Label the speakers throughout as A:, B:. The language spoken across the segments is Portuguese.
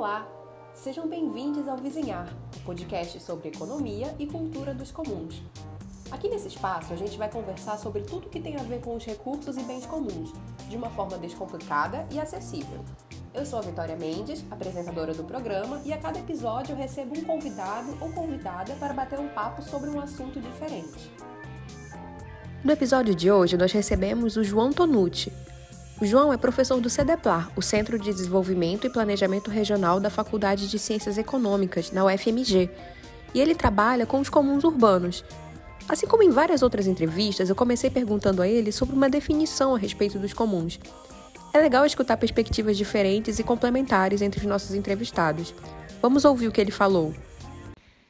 A: Olá! Sejam bem-vindos ao Vizinhar, o podcast sobre economia e cultura dos comuns. Aqui nesse espaço a gente vai conversar sobre tudo que tem a ver com os recursos e bens comuns, de uma forma descomplicada e acessível. Eu sou a Vitória Mendes, apresentadora do programa, e a cada episódio eu recebo um convidado ou convidada para bater um papo sobre um assunto diferente. No episódio de hoje, nós recebemos o João Tonucci. João é professor do CEDEPLAR, o Centro de Desenvolvimento e Planejamento Regional da Faculdade de Ciências Econômicas, na UFMG, e ele trabalha com os comuns urbanos. Assim como em várias outras entrevistas, eu comecei perguntando a ele sobre uma definição a respeito dos comuns. É legal escutar perspectivas diferentes e complementares entre os nossos entrevistados. Vamos ouvir o que ele falou.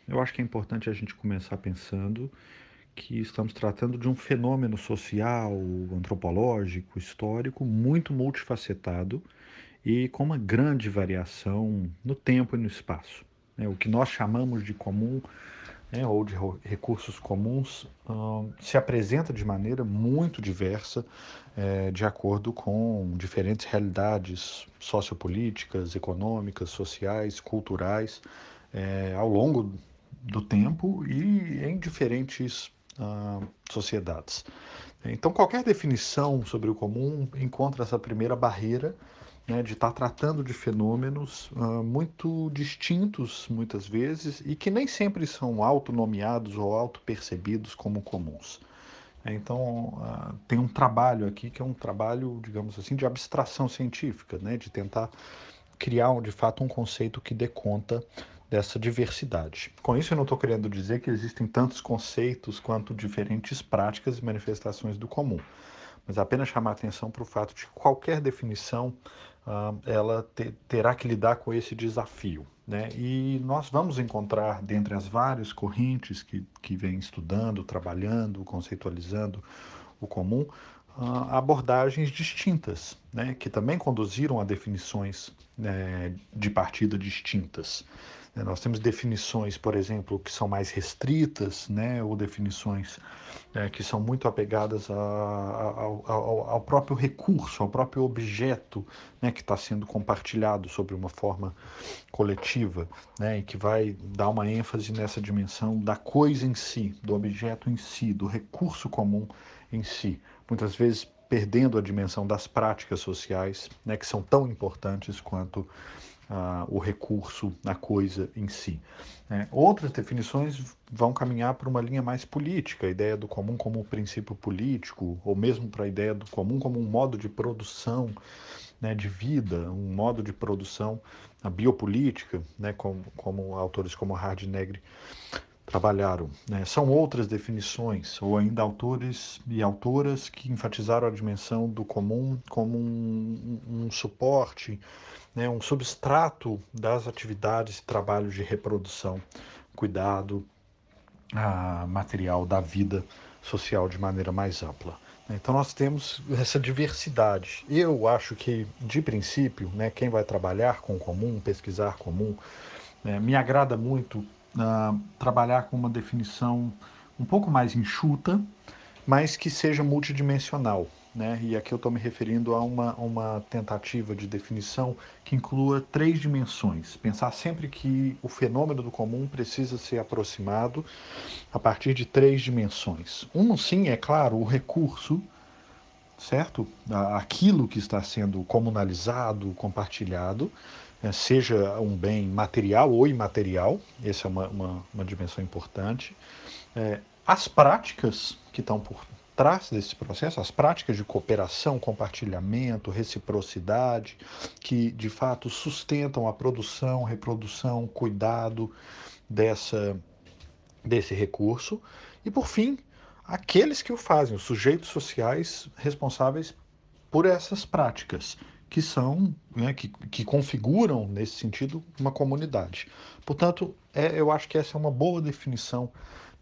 B: Eu acho que é importante a gente começar pensando que estamos tratando de um fenômeno social, antropológico, histórico muito multifacetado e com uma grande variação no tempo e no espaço. É, o que nós chamamos de comum né, ou de recursos comuns se apresenta de maneira muito diversa é, de acordo com diferentes realidades sociopolíticas, econômicas, sociais, culturais é, ao longo do tempo e em diferentes uh, sociedades. Então, qualquer definição sobre o comum encontra essa primeira barreira né, de estar tratando de fenômenos uh, muito distintos, muitas vezes, e que nem sempre são autonomeados ou autopercebidos como comuns. Então, uh, tem um trabalho aqui que é um trabalho, digamos assim, de abstração científica, né, de tentar criar, de fato, um conceito que dê conta dessa diversidade. Com isso, eu não estou querendo dizer que existem tantos conceitos quanto diferentes práticas e manifestações do comum, mas apenas chamar atenção para o fato de que qualquer definição uh, ela te, terá que lidar com esse desafio. Né? E nós vamos encontrar, dentre as várias correntes que, que vêm estudando, trabalhando, conceitualizando o comum, uh, abordagens distintas, né? que também conduziram a definições né, de partida distintas. Né, nós temos definições, por exemplo, que são mais restritas, né, ou definições é, que são muito apegadas a, a, ao, ao, próprio recurso, ao próprio objeto né, que está sendo compartilhado sobre uma forma coletiva, né, e que vai dar uma ênfase nessa dimensão da coisa em si, do objeto em si, do recurso comum em si. Muitas vezes perdendo a dimensão das práticas sociais, né, que são tão importantes quanto o recurso, a coisa em si. Né? Outras definições vão caminhar para uma linha mais política, a ideia do comum como princípio político, ou mesmo para a ideia do comum como um modo de produção né, de vida, um modo de produção a biopolítica, né, como, como autores como Hardnegre trabalharam. Né? São outras definições, ou ainda autores e autoras que enfatizaram a dimensão do comum como um, um suporte né, um substrato das atividades e trabalhos de reprodução, cuidado a material da vida social de maneira mais ampla. Então nós temos essa diversidade. Eu acho que, de princípio, né, quem vai trabalhar com comum, pesquisar comum, né, me agrada muito uh, trabalhar com uma definição um pouco mais enxuta, mas que seja multidimensional. Né? E aqui eu estou me referindo a uma, uma tentativa de definição que inclua três dimensões. Pensar sempre que o fenômeno do comum precisa ser aproximado a partir de três dimensões. Um, sim, é claro, o recurso, certo? Aquilo que está sendo comunalizado, compartilhado, é, seja um bem material ou imaterial, essa é uma, uma, uma dimensão importante. É, as práticas que estão por trás desse processo, as práticas de cooperação, compartilhamento, reciprocidade, que de fato sustentam a produção, reprodução, cuidado dessa, desse recurso. E por fim, aqueles que o fazem, os sujeitos sociais responsáveis por essas práticas, que são, né, que, que configuram, nesse sentido, uma comunidade. Portanto, é, eu acho que essa é uma boa definição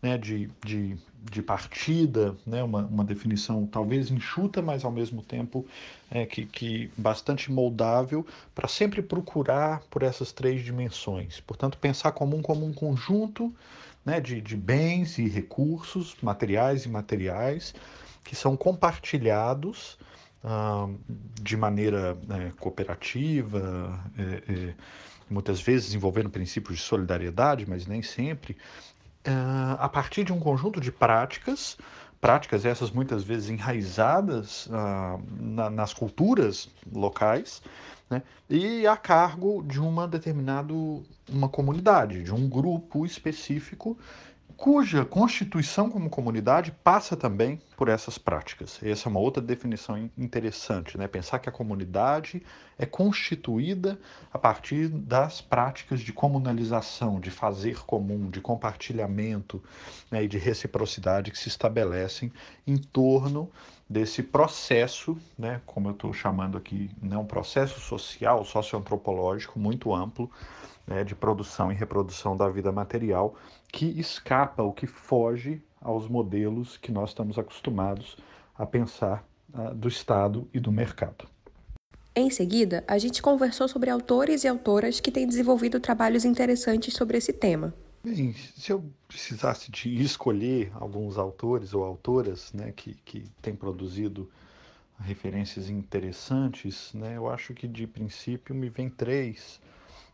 B: né, de, de, de partida, né, uma, uma definição talvez enxuta, mas ao mesmo tempo é, que, que bastante moldável para sempre procurar por essas três dimensões. Portanto, pensar comum como um conjunto né, de, de bens e recursos, materiais e materiais, que são compartilhados uh, de maneira né, cooperativa, é, é, muitas vezes envolvendo princípios de solidariedade, mas nem sempre, a partir de um conjunto de práticas, práticas essas muitas vezes enraizadas uh, na, nas culturas locais, né, e a cargo de uma determinada uma comunidade, de um grupo específico cuja constituição como comunidade passa também por essas práticas. Essa é uma outra definição interessante, né? Pensar que a comunidade é constituída a partir das práticas de comunalização, de fazer comum, de compartilhamento né? e de reciprocidade que se estabelecem em torno desse processo, né? Como eu estou chamando aqui, né? um processo social, socioantropológico muito amplo né, de produção e reprodução da vida material que escapa ou que foge aos modelos que nós estamos acostumados a pensar uh, do Estado e do mercado.
A: Em seguida, a gente conversou sobre autores e autoras que têm desenvolvido trabalhos interessantes sobre esse tema.
B: Bem, se eu precisasse de escolher alguns autores ou autoras né, que, que têm produzido referências interessantes, né, eu acho que de princípio me vem três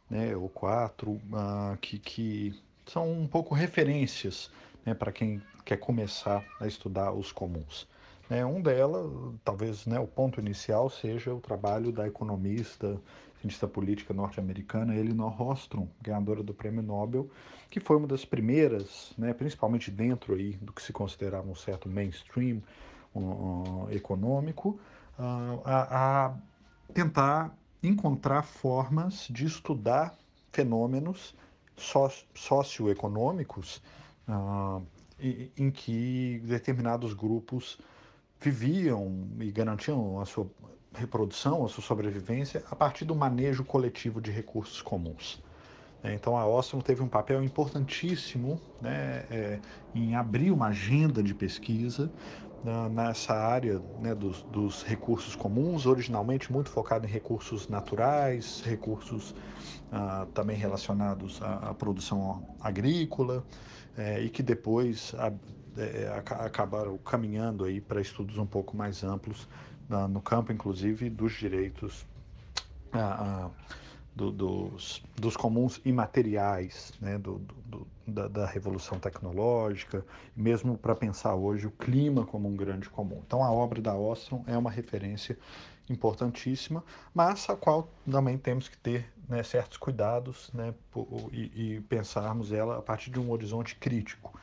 B: né, ou quatro, uh, que, que são um pouco referências né, para quem quer começar a estudar os comuns. É, um delas, talvez né, o ponto inicial, seja o trabalho da economista, cientista política norte-americana Elinor Ostrom, ganhadora do Prêmio Nobel, que foi uma das primeiras, né, principalmente dentro aí do que se considerava um certo mainstream um, econômico, uh, a, a tentar encontrar formas de estudar fenômenos socioeconômicos uh, em que determinados grupos viviam e garantiam a sua reprodução, a sua sobrevivência a partir do manejo coletivo de recursos comuns. É, então a Ostrom teve um papel importantíssimo né, é, em abrir uma agenda de pesquisa nessa área né, dos, dos, recursos comuns, originalmente muito focado em recursos naturais, recursos ah, também relacionados à, à produção agrícola, é, e que depois a, é, acabaram caminhando aí para estudos um pouco mais amplos no campo, inclusive, dos direitos. Ah, ah, do, dos, dos comuns imateriais, né, do, do, da, da, revolução tecnológica, mesmo para pensar hoje o clima como um grande comum. Então a obra da Ostrom é uma referência importantíssima, mas a qual também temos que ter né, certos cuidados né, e, e pensarmos ela a partir de um horizonte crítico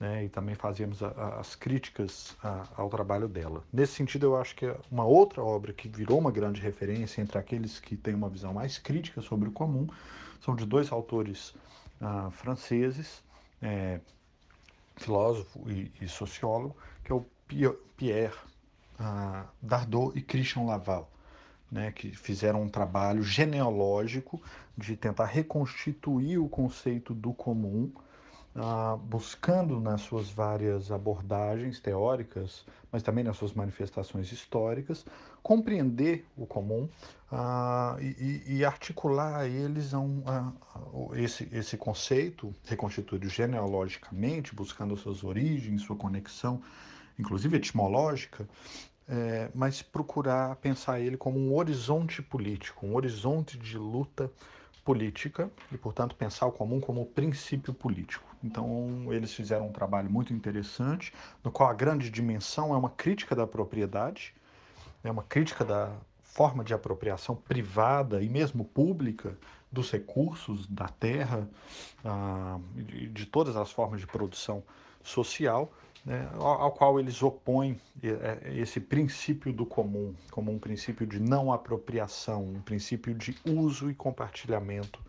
B: né, e também fazíamos a, a, as críticas a, ao trabalho dela. Nesse sentido, eu acho que é uma outra obra que virou uma grande referência entre aqueles que têm uma visão mais crítica sobre o comum são de dois autores ah, franceses, é, filósofo e, e, sociólogo, que é o Pierre ah, Dardot e Christian Laval. Né, que fizeram um trabalho genealógico de tentar reconstituir o conceito do comum ah, buscando nas suas várias abordagens teóricas, mas também nas suas manifestações históricas, compreender o comum ah, e, e, articular eles a um, a, a, esse, esse conceito, reconstituído genealogicamente, buscando suas origens, sua conexão, inclusive etimológica, é, mas procurar pensar ele como um horizonte político, um horizonte de luta política e, portanto, pensar o comum como princípio político. Então, eles fizeram um trabalho muito interessante, no qual a grande dimensão é uma crítica da propriedade, é uma crítica da forma de apropriação privada e mesmo pública dos recursos da terra, ah, de, de todas as formas de produção social, né, ao, qual eles opõem é, é, esse princípio do comum, como um princípio de não apropriação, um princípio de uso e compartilhamento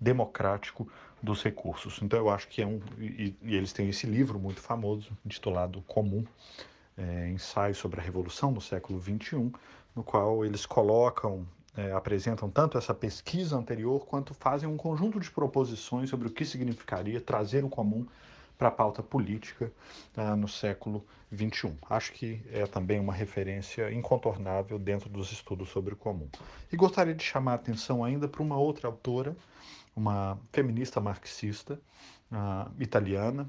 B: democrático dos recursos. Então eu acho que é um e, e eles têm esse livro muito famoso intitulado Comum, é, ensaio sobre a revolução no século XXI, no qual eles colocam é, apresentam tanto essa pesquisa anterior quanto fazem um conjunto de proposições sobre o que significaria trazer o comum para a pauta política uh, no século XXI. Acho que é também uma referência incontornável dentro dos estudos sobre o comum. E gostaria de chamar a atenção ainda para uma outra autora, uma feminista marxista uh, italiana,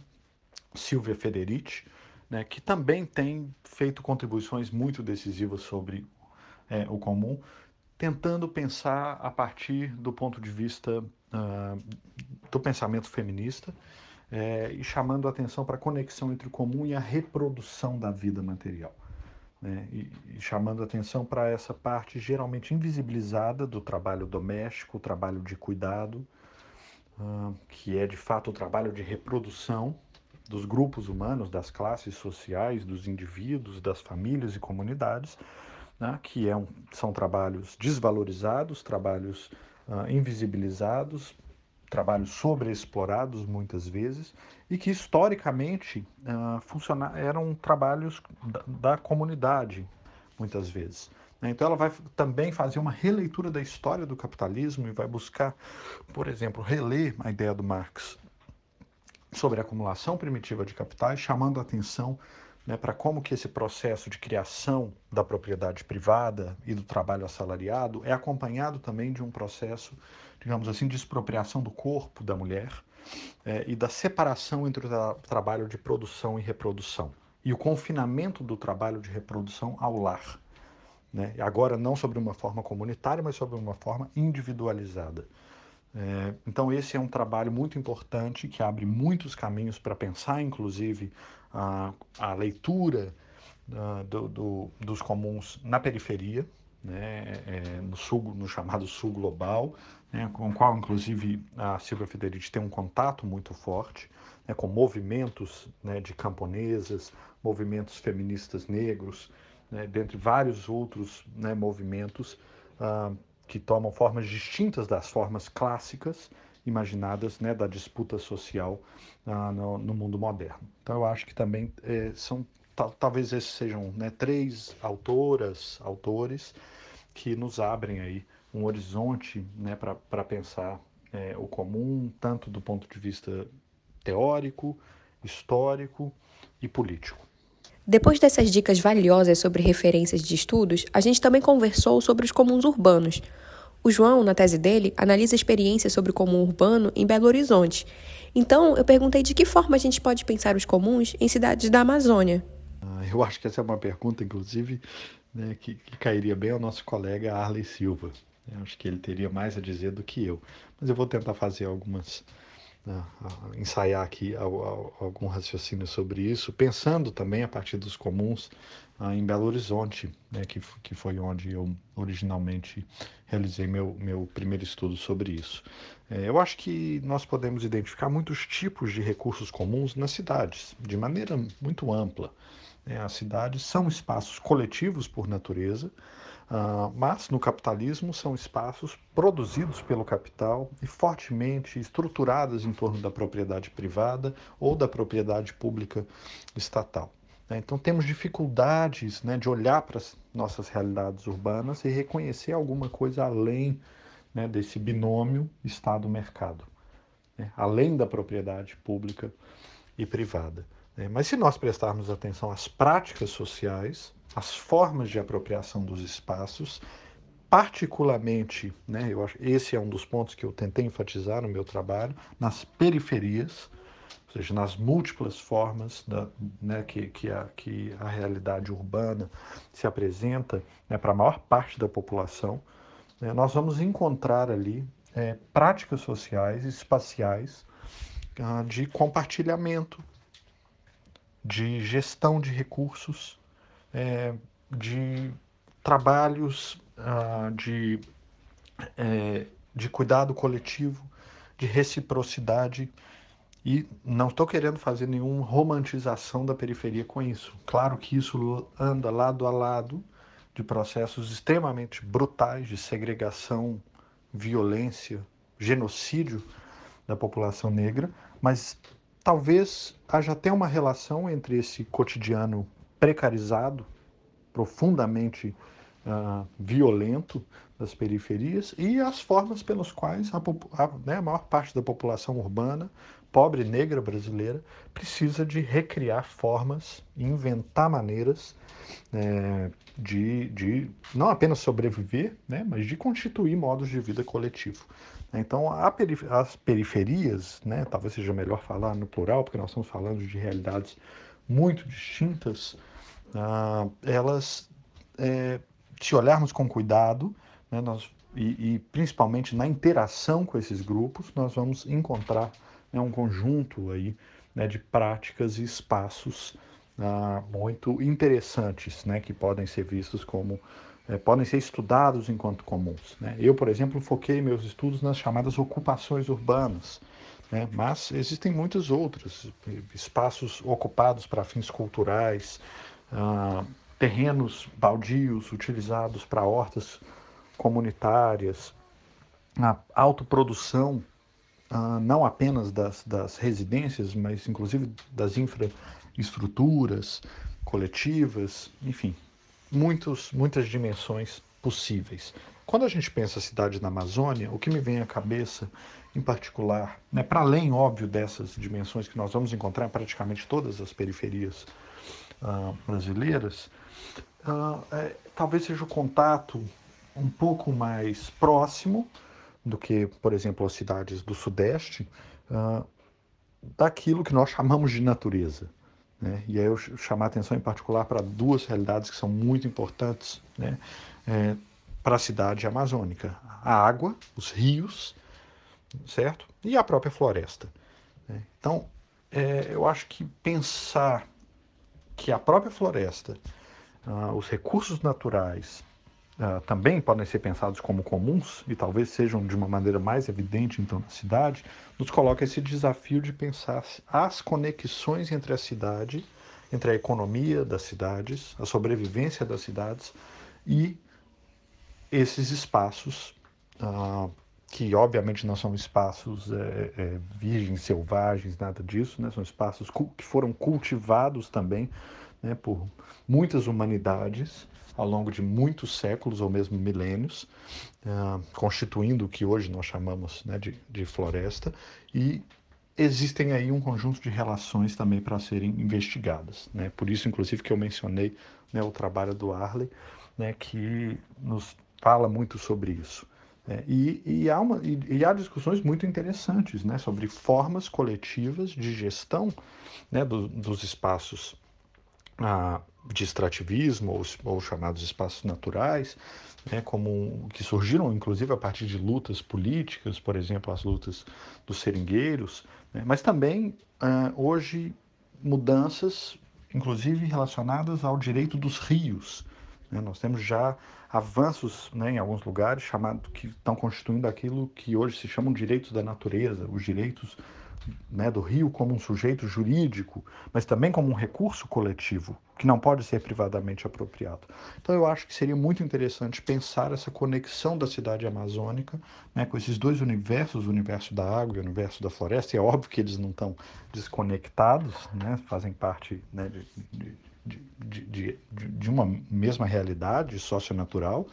B: Silvia Federici, né, que também tem feito contribuições muito decisivas sobre é, o comum, tentando pensar a partir do ponto de vista uh, do pensamento feminista é, e chamando a atenção para a conexão entre o comum e a reprodução da vida material. Né? E, e, chamando a atenção para essa parte geralmente invisibilizada do trabalho doméstico, o trabalho de cuidado, uh, que é de fato o trabalho de reprodução dos grupos humanos, das classes sociais, dos indivíduos, das famílias e comunidades, né, que é um, são trabalhos desvalorizados, trabalhos uh, invisibilizados, trabalhos sobreexplorados muitas vezes e que historicamente uh, eram trabalhos da, da, comunidade muitas vezes. Né. Então ela vai também fazer uma releitura da história do capitalismo e vai buscar, por exemplo, reler a ideia do Marx sobre a acumulação primitiva de capitais, chamando a atenção né, para como que esse processo de criação da propriedade privada e do trabalho assalariado é acompanhado também de um processo, digamos assim, de expropriação do corpo da mulher é, e da separação entre o tra trabalho de produção e reprodução e o confinamento do trabalho de reprodução ao lar. Né? Agora não sobre uma forma comunitária, mas sobre uma forma individualizada. É, então, esse é um trabalho muito importante que abre muitos caminhos para pensar, inclusive, a, a leitura uh, do, do, dos comuns na periferia, né, é, no, sul, no chamado sul global, né, com o qual, inclusive, a Silvia Federici tem um contato muito forte, né, com movimentos né, de camponesas, movimentos feministas negros, né, dentre vários outros né, movimentos. Uh, que tomam formas distintas das formas clássicas imaginadas né, da disputa social ah, no, no, mundo moderno. Então eu acho que também é, são talvez esses sejam né, três autoras, autores que nos abrem aí um horizonte né, para pensar é, o comum, tanto do ponto de vista teórico, histórico e político.
A: Depois dessas dicas valiosas sobre referências de estudos, a gente também conversou sobre os comuns urbanos, o João, na tese dele, analisa experiências sobre o comum urbano em Belo Horizonte. Então, eu perguntei de que forma a gente pode pensar os comuns em cidades da Amazônia.
B: Ah, eu acho que essa é uma pergunta, inclusive, né, que, que, cairia bem ao nosso colega Arley Silva. Eu acho que ele teria mais a dizer do que eu. Mas eu vou tentar fazer algumas. Né, ensaiar aqui algum raciocínio sobre isso, pensando também a partir dos comuns ah, em Belo Horizonte, né, que, que foi onde eu originalmente realizei meu, meu primeiro estudo sobre isso. É, eu acho que nós podemos identificar muitos tipos de recursos comuns nas cidades, de maneira muito ampla. É, as cidades são espaços coletivos por natureza, Uh, mas no capitalismo são espaços produzidos pelo capital e fortemente estruturados em torno da propriedade privada ou da propriedade pública estatal. Né? Então temos dificuldades né, de olhar para as nossas realidades urbanas e reconhecer alguma coisa além né, desse binômio Estado-mercado, né? além da propriedade pública e privada. Né? Mas se nós prestarmos atenção às práticas sociais, às formas de apropriação dos espaços, particularmente, né, eu acho, esse é um dos pontos que eu tentei enfatizar no meu trabalho, nas periferias, ou seja, nas múltiplas formas da, né, que, que, a, que a realidade urbana se apresenta né, para a maior parte da população, né, nós vamos encontrar ali é, práticas sociais espaciais ah, de compartilhamento, de gestão de recursos, é, de trabalhos ah, de, é, de cuidado coletivo, de reciprocidade e não estou querendo fazer nenhuma romantização da periferia com isso. Claro que isso anda lado a lado de processos extremamente brutais de segregação, violência, genocídio da população negra, mas talvez haja até uma relação entre esse cotidiano precarizado, profundamente uh, violento das periferias e as formas pelas quais a, a, né, a maior parte da população urbana pobre negra brasileira precisa de recriar formas, inventar maneiras é, de, de não apenas sobreviver, né, mas de constituir modos de vida coletivo. Então, perif as periferias, né, talvez seja melhor falar no plural, porque nós estamos falando de realidades muito distintas, ah, elas, é, se olharmos com cuidado, né, nós, e, e, principalmente na interação com esses grupos, nós vamos encontrar né, um conjunto aí, né, de práticas e espaços ah, muito interessantes, né, que podem ser vistos como é, podem ser estudados enquanto comuns. Né? Eu, por exemplo, foquei meus estudos nas chamadas ocupações urbanas, né? mas existem muitos outros espaços ocupados para fins culturais, ah, terrenos baldios utilizados para hortas comunitárias, a autoprodução ah, não apenas das, das residências, mas inclusive das infraestruturas coletivas, enfim, muitos, muitas dimensões possíveis. Quando a gente pensa cidade na Amazônia, o que me vem à cabeça, em particular, né, para além, óbvio, dessas dimensões que nós vamos encontrar em praticamente todas as periferias uh, brasileiras, uh, é, talvez seja o contato um pouco mais próximo do que, por exemplo, as cidades do Sudeste, uh, daquilo que nós chamamos de natureza. Né? E aí eu chamar atenção em particular para duas realidades que são muito importantes né? É, para a cidade amazônica: a água, os rios, certo? E a própria floresta. Né? Então, é, eu acho que pensar que a própria floresta, ah, os recursos naturais, uh, também podem ser pensados como comuns e talvez sejam de uma maneira mais evidente então na cidade, nos coloca esse desafio de pensar as conexões entre a cidade, entre a economia das cidades, a sobrevivência das cidades e esses espaços uh, que obviamente não são espaços é, é, virgens, selvagens, nada disso, né? são espaços que foram cultivados também né, por muitas humanidades ao longo de muitos séculos ou mesmo milênios, uh, constituindo o que hoje nós chamamos né, de, de floresta, e existem aí um conjunto de relações também para serem investigadas. Né? Por isso, inclusive, que eu mencionei né, o trabalho do Arley, né, que nos fala muito sobre isso. Né? E, e, há uma, e, e, há discussões muito interessantes né, sobre formas coletivas de gestão né, do, dos espaços de extrativismo ou, ou, chamados espaços naturais, né, como que surgiram inclusive a partir de lutas políticas, por exemplo, as lutas dos seringueiros, né, mas também ah, hoje mudanças, inclusive relacionadas ao direito dos rios. Né, nós temos já avanços né, em alguns lugares chamado, que estão constituindo aquilo que hoje se chamam direitos da natureza, os direitos né, do rio como um sujeito jurídico, mas também como um recurso coletivo que não pode ser privadamente apropriado. Então eu acho que seria muito interessante pensar essa conexão da cidade amazônica né, com esses dois universos, o universo da água e o universo da floresta. E é óbvio que eles não estão desconectados, né, fazem parte né, de, de, de, de, uma mesma realidade socionatural,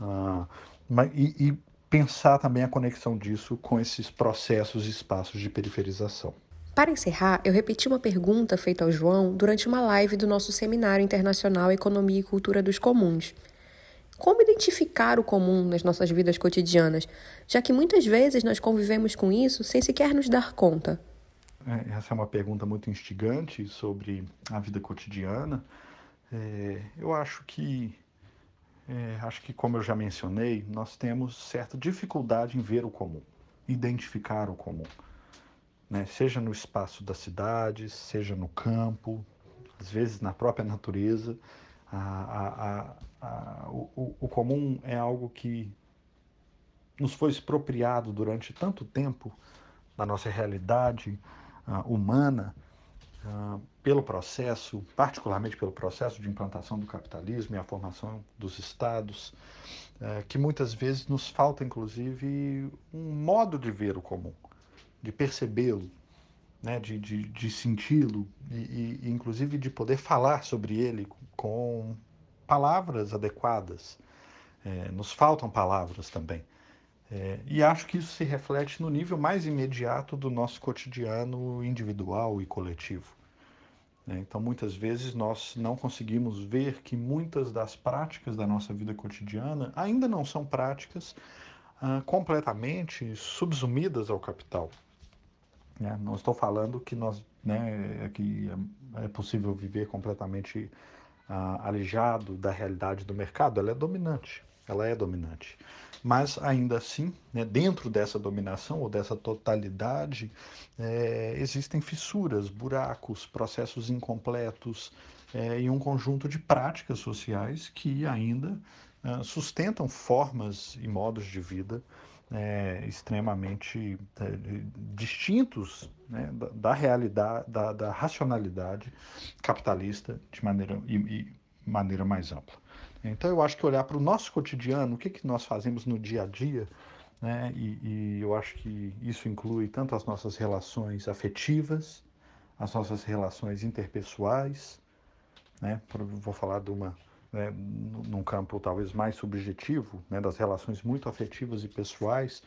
B: uh, mas, e, e pensar também a conexão disso com esses processos e espaços de periferização.
A: Para encerrar, eu repeti uma pergunta feita ao João durante uma live do nosso Seminário Internacional Economia e Cultura dos Comuns. Como identificar o comum nas nossas vidas cotidianas, já que muitas vezes nós convivemos com isso sem sequer nos dar conta?
B: É, essa é uma pergunta muito instigante sobre a vida cotidiana. É, eu acho que é, acho que, como eu já mencionei, nós temos certa dificuldade em ver o comum, identificar o comum. Né? Seja no espaço da cidade, seja no campo, às vezes na própria natureza. A, a, a, o, o comum é algo que nos foi expropriado durante tanto tempo da nossa realidade uh, humana uh, pelo processo, particularmente pelo processo de implantação do capitalismo e a formação dos estados, uh, que muitas vezes nos falta, inclusive, um modo de ver o comum, de percebê-lo, né, de, de, de senti-lo e, e, inclusive, de poder falar sobre ele com palavras adequadas. É, nos faltam palavras também. É, e acho que isso se reflete no nível mais imediato do nosso cotidiano individual e coletivo. É, então, muitas vezes, nós não conseguimos ver que muitas das práticas da nossa vida cotidiana ainda não são práticas ah, completamente subsumidas ao capital. Né? Não estou falando que nós, né, que é possível viver completamente ah, da realidade do mercado. Ela é dominante, ela é dominante. Mas ainda assim, né, dentro dessa dominação ou dessa totalidade, é, existem fissuras, buracos, processos incompletos é, e um conjunto de práticas sociais que ainda ah, sustentam formas e modos de vida é, extremamente é, distintos né, da, da, realidade, da, da, racionalidade capitalista de maneira, e, e maneira mais ampla. Então eu acho que olhar para o nosso cotidiano, o que, que nós fazemos no dia a dia, né, e, e eu acho que isso inclui tanto as nossas relações afetivas, as nossas relações interpessoais, né, vou falar de uma né, num campo talvez mais subjetivo, né, das relações muito afetivas e pessoais,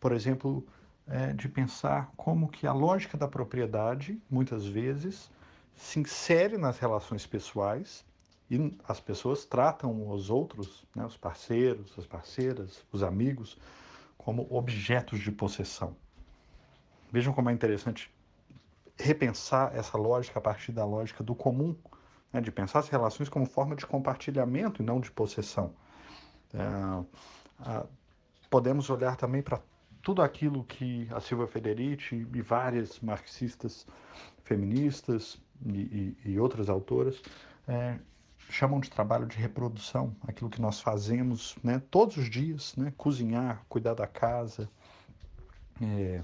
B: por exemplo, é, de pensar como que a lógica da propriedade, muitas vezes, se insere nas relações pessoais e as pessoas tratam os outros, né, os parceiros, as parceiras, os amigos, como objetos de possessão. Vejam como é interessante repensar essa lógica a partir da lógica do comum, né, de pensar as relações como forma de compartilhamento e não de possessão. É, podemos olhar também para tudo aquilo que a Silvia Federici e várias marxistas feministas e, e, e outras autoras é, chamam de trabalho de reprodução, aquilo que nós fazemos né, todos os dias, né, cozinhar, cuidar da casa, é,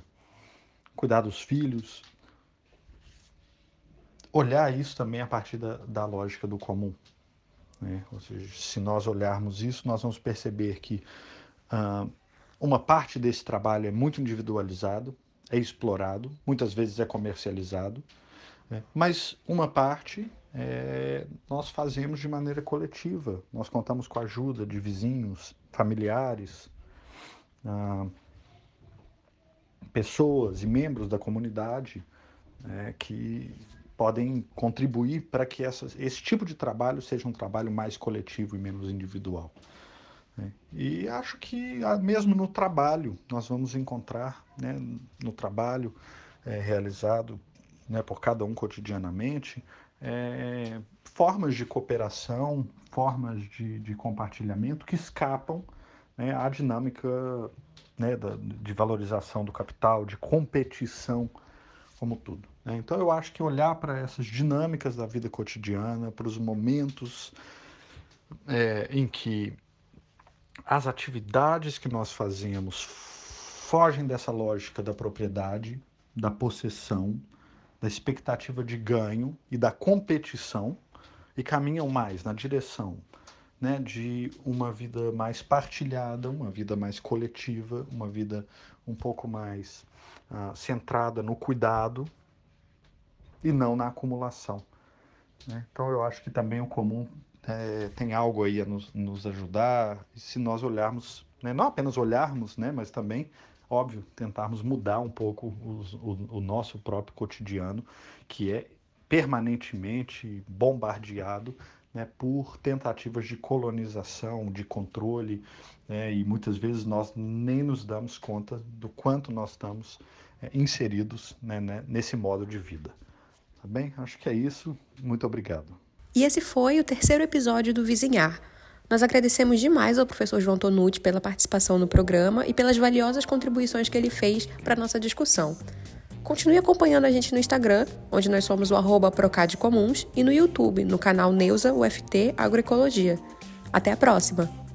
B: cuidar dos filhos, olhar isso também a partir da, da lógica do comum. Né? Ou seja, se nós olharmos isso, nós vamos perceber que uh, uma parte desse trabalho é muito individualizado, é explorado, muitas vezes é comercializado, né? mas uma parte é, nós fazemos de maneira coletiva. Nós contamos com a ajuda de vizinhos, familiares, uh, pessoas e membros da comunidade é, que podem contribuir para que esse tipo de trabalho seja um trabalho mais coletivo e menos individual. Né? E acho que ah, mesmo no trabalho nós vamos encontrar, né, no trabalho é, realizado né, por cada um cotidianamente, é, formas de cooperação, formas de, de compartilhamento que escapam né, à dinâmica né, da, de valorização do capital, de competição como tudo. Né? Então eu acho que olhar para essas dinâmicas da vida cotidiana, para os momentos é, em que as atividades que nós fazemos fogem dessa lógica da propriedade, da possessão, da expectativa de ganho e da competição e caminham mais na direção né, de uma vida mais partilhada, uma vida mais coletiva, uma vida um pouco mais uh, centrada no cuidado e não na acumulação. Né? Então eu acho que também o comum é, tem algo aí a nos, nos ajudar, se nós olharmos, né, não apenas olharmos, né, mas também, óbvio, tentarmos mudar um pouco os, o, o nosso próprio cotidiano, que é permanentemente bombardeado né, por tentativas de colonização, de controle, né, e muitas vezes nós nem nos damos conta do quanto nós estamos é, inseridos né, né, nesse modo de vida. Tá bem? Acho que é isso. Muito obrigado.
A: E esse foi o terceiro episódio do Vizinhar. Nós agradecemos demais ao professor João Tonucci pela participação no programa e pelas valiosas contribuições que ele fez para a nossa discussão. Continue acompanhando a gente no Instagram, onde nós somos o Procade Comuns, e no YouTube, no canal Neuza UFT Agroecologia. Até a próxima!